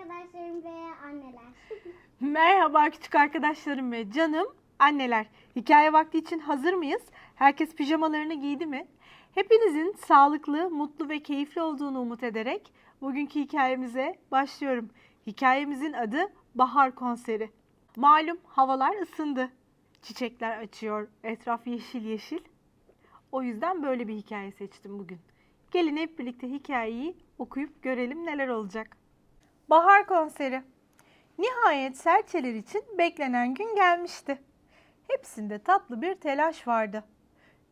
arkadaşlarım ve anneler. Merhaba küçük arkadaşlarım ve canım anneler. Hikaye vakti için hazır mıyız? Herkes pijamalarını giydi mi? Hepinizin sağlıklı, mutlu ve keyifli olduğunu umut ederek bugünkü hikayemize başlıyorum. Hikayemizin adı Bahar Konseri. Malum havalar ısındı. Çiçekler açıyor, etraf yeşil yeşil. O yüzden böyle bir hikaye seçtim bugün. Gelin hep birlikte hikayeyi okuyup görelim neler olacak. Bahar Konseri Nihayet serçeler için beklenen gün gelmişti. Hepsinde tatlı bir telaş vardı.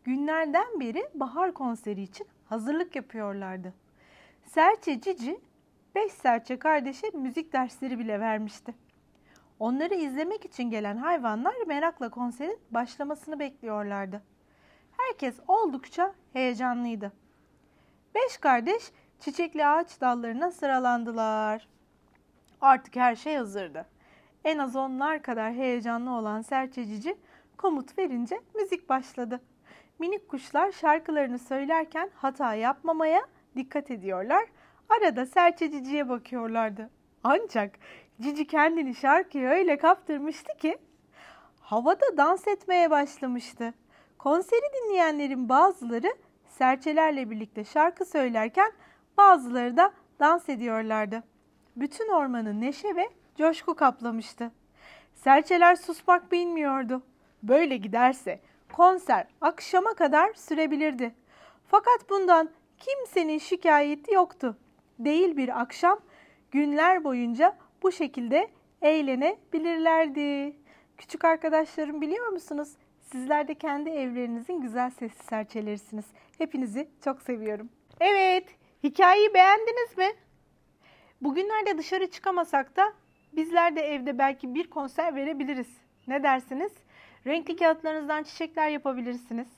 Günlerden beri bahar konseri için hazırlık yapıyorlardı. Serçe Cici, beş serçe kardeşe müzik dersleri bile vermişti. Onları izlemek için gelen hayvanlar merakla konserin başlamasını bekliyorlardı. Herkes oldukça heyecanlıydı. Beş kardeş çiçekli ağaç dallarına sıralandılar. Artık her şey hazırdı. En az onlar kadar heyecanlı olan serçecici komut verince müzik başladı. Minik kuşlar şarkılarını söylerken hata yapmamaya dikkat ediyorlar. Arada serçeciciye bakıyorlardı. Ancak Cici kendini şarkıya öyle kaptırmıştı ki havada dans etmeye başlamıştı. Konseri dinleyenlerin bazıları serçelerle birlikte şarkı söylerken bazıları da dans ediyorlardı. Bütün ormanı neşe ve coşku kaplamıştı. Serçeler susmak bilmiyordu. Böyle giderse konser akşama kadar sürebilirdi. Fakat bundan kimsenin şikayeti yoktu. Değil bir akşam günler boyunca bu şekilde eğlenebilirlerdi. Küçük arkadaşlarım biliyor musunuz? Sizler de kendi evlerinizin güzel sesli serçelerisiniz. Hepinizi çok seviyorum. Evet, hikayeyi beğendiniz mi? Bugünlerde dışarı çıkamasak da bizler de evde belki bir konser verebiliriz. Ne dersiniz? Renkli kağıtlarınızdan çiçekler yapabilirsiniz.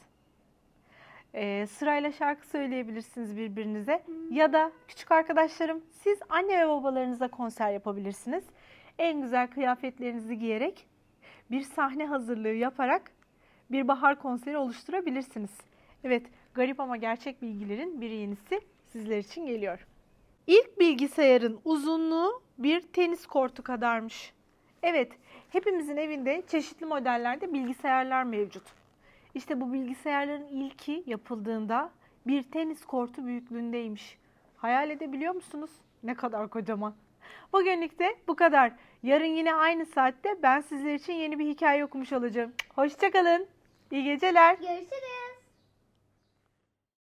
Ee, sırayla şarkı söyleyebilirsiniz birbirinize. Ya da küçük arkadaşlarım siz anne ve babalarınıza konser yapabilirsiniz. En güzel kıyafetlerinizi giyerek bir sahne hazırlığı yaparak bir bahar konseri oluşturabilirsiniz. Evet, garip ama gerçek bilgilerin bir yenisi sizler için geliyor. İlk bilgisayarın uzunluğu bir tenis kortu kadarmış. Evet, hepimizin evinde çeşitli modellerde bilgisayarlar mevcut. İşte bu bilgisayarların ilki yapıldığında bir tenis kortu büyüklüğündeymiş. Hayal edebiliyor musunuz? Ne kadar kocaman. Bugünlük de bu kadar. Yarın yine aynı saatte ben sizler için yeni bir hikaye okumuş olacağım. Hoşçakalın. İyi geceler. Görüşürüz.